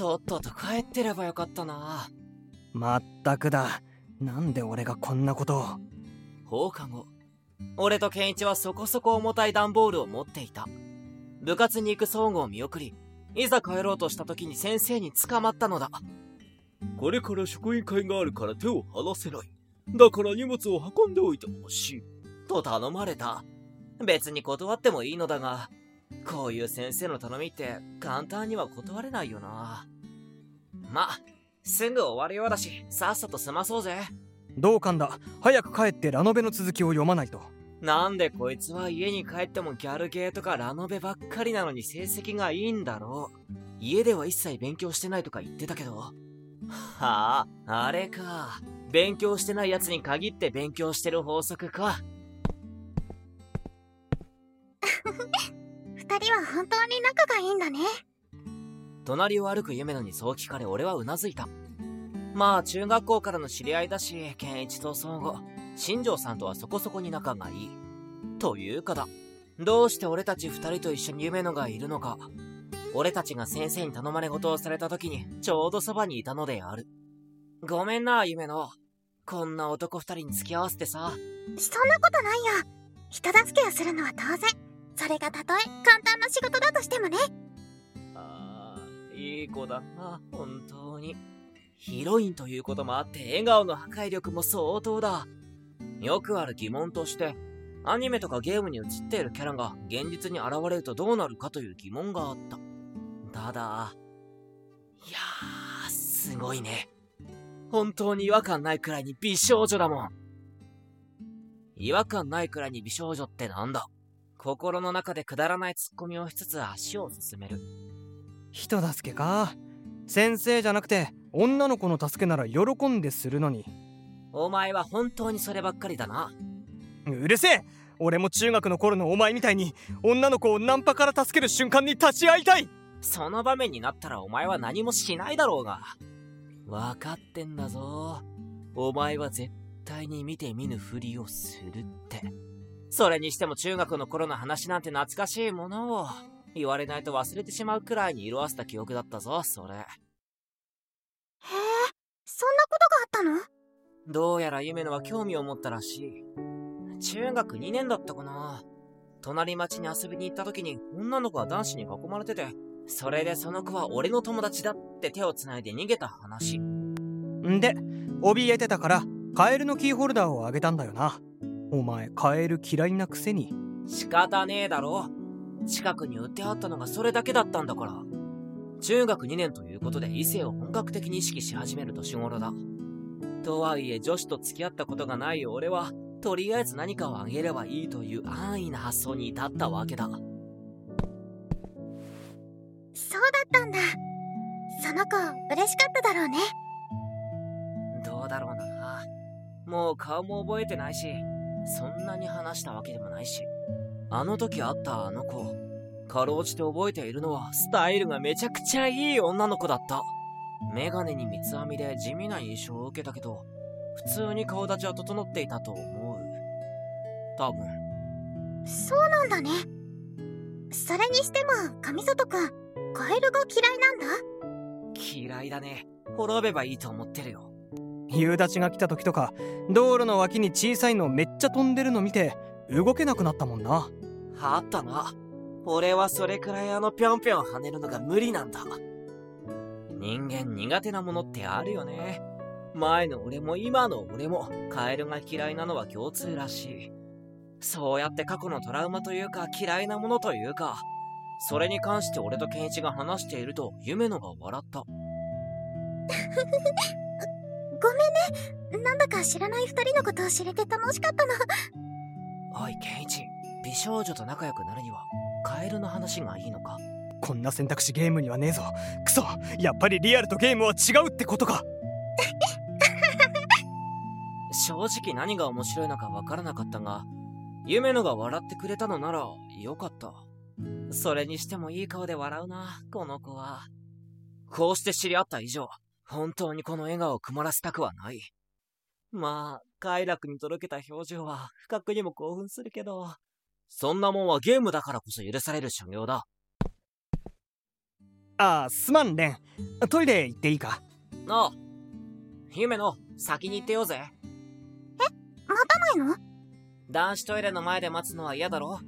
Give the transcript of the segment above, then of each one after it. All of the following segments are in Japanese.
とっとと帰ってればよかったな。まったくだ。なんで俺がこんなことを。放課後、俺とケンイチはそこそこ重たい段ボールを持っていた。部活に行く相互を見送り、いざ帰ろうとした時に先生に捕まったのだ。これから職員会があるから手を離せない。だから荷物を運んでおいてほしい。と頼まれた。別に断ってもいいのだが、こういう先生の頼みって簡単には断れないよな。ま、すぐ終わるようだし、さっさと済まそうぜ。どうかんだ。早く帰ってラノベの続きを読まないと。なんでこいつは家に帰ってもギャルゲーとかラノベばっかりなのに成績がいいんだろう。家では一切勉強してないとか言ってたけど。はあ、あれか。勉強してない奴に限って勉強してる法則か。隣を歩く夢野にそう聞かれ俺はうなずいた。まあ中学校からの知り合いだし、健一と相互、新庄さんとはそこそこに仲がいい。というかだ。どうして俺たち二人と一緒に夢野がいるのか。俺たちが先生に頼まれ事をされた時にちょうどそばにいたのである。ごめんな、夢野。こんな男二人に付き合わせてさ。そんなことないよ。人助けをするのは当然。それがたとえ簡単な仕事だとしてもね。いい子だな、本当に。ヒロインということもあって笑顔の破壊力も相当だ。よくある疑問として、アニメとかゲームに映っているキャラが現実に現れるとどうなるかという疑問があった。ただ、いやー、すごいね。本当に違和感ないくらいに美少女だもん。違和感ないくらいに美少女ってなんだ心の中でくだらないツッコミをしつつ足を進める。人助けか？先生じゃなくて女の子の助けなら喜んでするのに。お前は本当にそればっかりだな。うるせえ！俺も中学の頃のお前みたいに女の子をナンパから助ける瞬間に立ち会いたい！その場面になったらお前は何もしないだろうが。分かってんだぞ。お前は絶対に見て見ぬふりをするって。それにしても中学の頃の話なんて懐かしいものを言われないと忘れてしまうくらいに色あせた記憶だったぞ、それ。へえ、そんなことがあったの？どうやら夢野は興味を持ったらしい。中学2年だったかな。隣町に遊びに行った時に女の子が男子に囲まれてて、それでその子は俺の友達だって手を繋いで逃げた話。んで、怯えてたから、カエルのキーホルダーをあげたんだよな。お前、カエル嫌いなくせに。仕方ねえだろ。近くに売ってあったのがそれだけだったんだから。中学2年ということで異性を本格的に意識し始める年頃だ。とはいえ女子と付き合ったことがない俺は、とりあえず何かをあげればいいという安易な発想に至ったわけだ。そうだったんだ。その子、嬉しかっただろうね。どうだろうな。もう顔も覚えてないし、そんなに話したわけでもないし。あの時会ったあの子、かろうじて覚えているのはスタイルがめちゃくちゃいい女の子だった。メガネに三つ編みで地味な印象を受けたけど、普通に顔立ちは整っていたと思う。多分。そうなんだね。それにしても、上里くん、カエルが嫌いなんだ？嫌いだね。滅べばいいと思ってるよ。夕立が来た時とか、道路の脇に小さいのめっちゃ飛んでるの見て、動けなくなったもんな。あったな。俺はそれくらいあのぴょんぴょん跳ねるのが無理なんだ。人間苦手なものってあるよね。前の俺も今の俺もカエルが嫌いなのは共通らしい。そうやって過去のトラウマというか嫌いなものというか、それに関して俺とケンイチが話していると夢野が笑った。ごめんね。なんだか知らない二人のことを知れて楽しかったの。おい、ケンイチ。美少女と仲良くなるには、カエルの話がいいのか？こんな選択肢ゲームにはねえぞ。クソやっぱりリアルとゲームは違うってことか 正直何が面白いのかわからなかったが、夢野が笑ってくれたのなら、よかった。それにしてもいい顔で笑うな、この子は。こうして知り合った以上、本当にこの笑顔を曇らせたくはない。まあ、快楽に届けた表情は不覚にも興奮するけど、そんなもんはゲームだからこそ許される所業だ。ああすまんレントイレ行っていいか？ああ。夢の、先に行ってようぜ。待たないの？男子トイレの前で待つのは嫌だろ？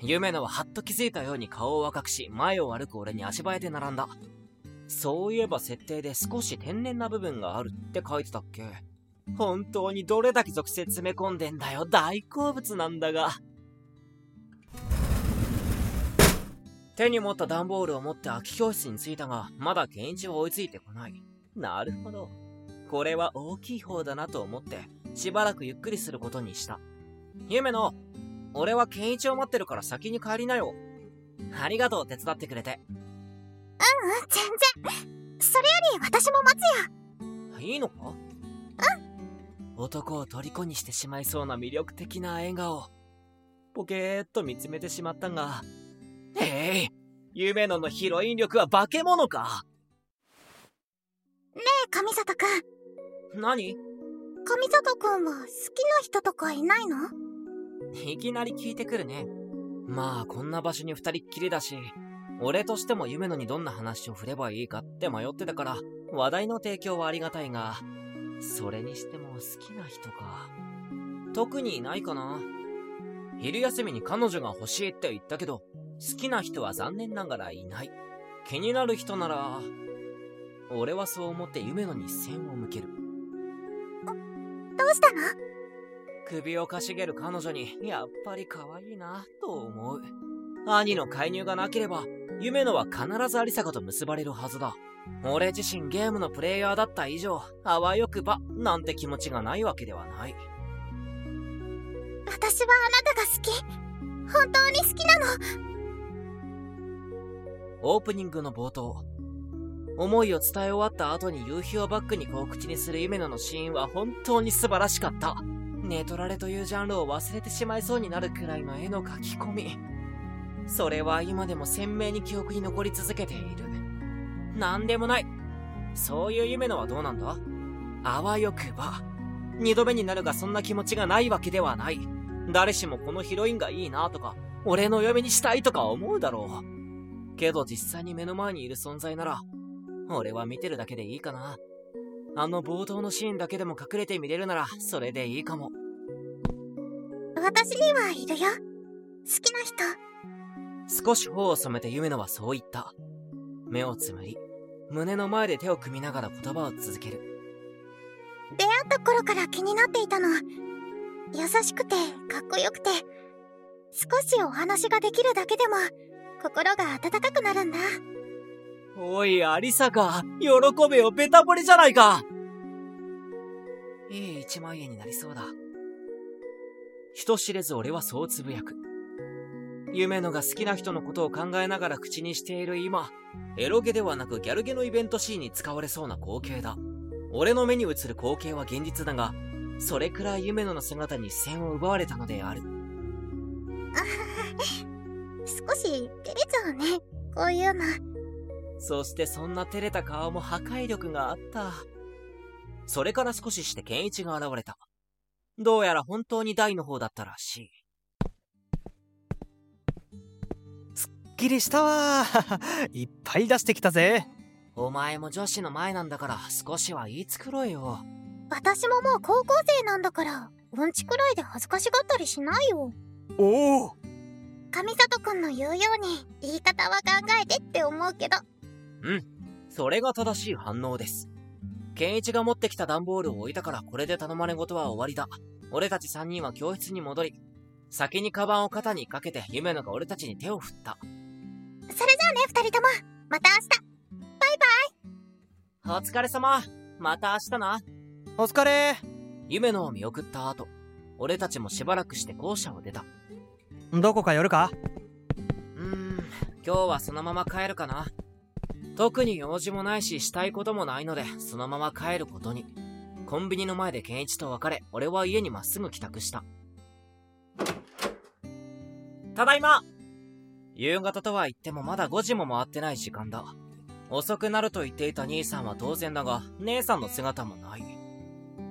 夢野ははっと気づいたように顔を赤くし、前を歩く俺に足早で並んだ。そういえば設定で少し天然な部分があるって書いてたっけ？本当にどれだけ属性詰め込んでんだよ。大好物なんだが。手に持った段ボールを持って空き教室に着いたが、まだ健一は追いついてこない。なるほど。これは大きい方だなと思って、しばらくゆっくりすることにした。夢の、俺は健一を待ってるから先に帰りなよ。ありがとう、手伝ってくれて。うん、全然。それより私も待つよ。いいのか？うん。男を虜にしてしまいそうな魅力的な笑顔。ポケーっと見つめてしまったが、ええ夢野のヒロイン力は化け物か？ねえ、上里くん。何？上里くんは好きな人とかいないの？いきなり聞いてくるね。まあ、こんな場所に二人っきりだし、俺としても夢野にどんな話を振ればいいかって迷ってたから、話題の提供はありがたいが、それにしても好きな人か。特にいないかな。昼休みに彼女が欲しいって言ったけど、好きな人は残念ながらいない。気になる人なら、俺はそう思って夢野に線を向ける。どうしたの？首をかしげる彼女に、やっぱり可愛いな、と思う。兄の介入がなければ、夢野は必ずアリサカと結ばれるはずだ。俺自身ゲームのプレイヤーだった以上、あわよくば、なんて気持ちがないわけではない。私はあなたが好き。本当に好きなの。オープニングの冒頭。思いを伝え終わった後に夕日をバックにこう口にする夢野のシーンは本当に素晴らしかった。ネトラレというジャンルを忘れてしまいそうになるくらいの絵の描き込み。それは今でも鮮明に記憶に残り続けている。なんでもない。そういう夢のはどうなんだ？あわよくば。二度目になるがそんな気持ちがないわけではない。誰しもこのヒロインがいいなとか、俺の嫁にしたいとか思うだろう。けど実際に目の前にいる存在なら、俺は見てるだけでいいかな。あの冒頭のシーンだけでも隠れて見れるなら、それでいいかも。私にはいるよ。好きな人。少し頬を染めて夢野はそう言った。目をつむり、胸の前で手を組みながら言葉を続ける。出会った頃から気になっていたの。優しくて、かっこよくて、少しお話ができるだけでも、心が温かくなるんだ。おい、アリサカ、喜べよ、ベタ惚れじゃないかいい一万円になりそうだ。人知れず俺はそうつぶやく。夢野が好きな人のことを考えながら口にしている今、エロゲではなくギャルゲのイベントシーンに使われそうな光景だ。俺の目に映る光景は現実だが、それくらい夢野の姿に視線を奪われたのである。少し照れちゃうね。こういうの。そしてそんな照れた顔も破壊力があった。それから少ししてケンイチが現れた。どうやら本当に大の方だったらしい。きりしたわ いっぱい出してきたぜお前も女子の前なんだから少しは言い繕えよ。私ももう高校生なんだから、うんちくらいで恥ずかしがったりしないよ。おお上里くんの言うように、言い方は考えてって思うけど。うん。それが正しい反応です。ケンイチが持ってきた段ボールを置いたからこれで頼まれ事は終わりだ。俺たち三人は教室に戻り、先にカバンを肩にかけて夢野が俺たちに手を振った。それじゃあね、二人とも。また明日。お疲れ様。また明日な。お疲れ夢野を見送った後、俺たちもしばらくして校舎を出た。どこか寄るか？うーん、今日はそのまま帰るかな。特に用事もないししたいこともないので、そのまま帰ることに。コンビニの前で健一と別れ、俺は家にまっすぐ帰宅した。ただいま夕方とは言ってもまだ5時も回ってない時間だ。遅くなると言っていた兄さんは当然だが、姉さんの姿もない。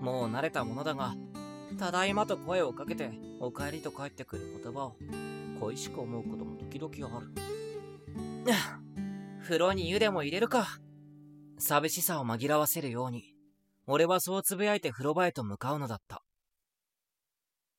もう慣れたものだが、ただいまと声をかけて、お帰りと帰ってくる言葉を、恋しく思うことも時々ある。風呂に湯でも入れるか。寂しさを紛らわせるように、俺はそうつぶやいて風呂場へと向かうのだった。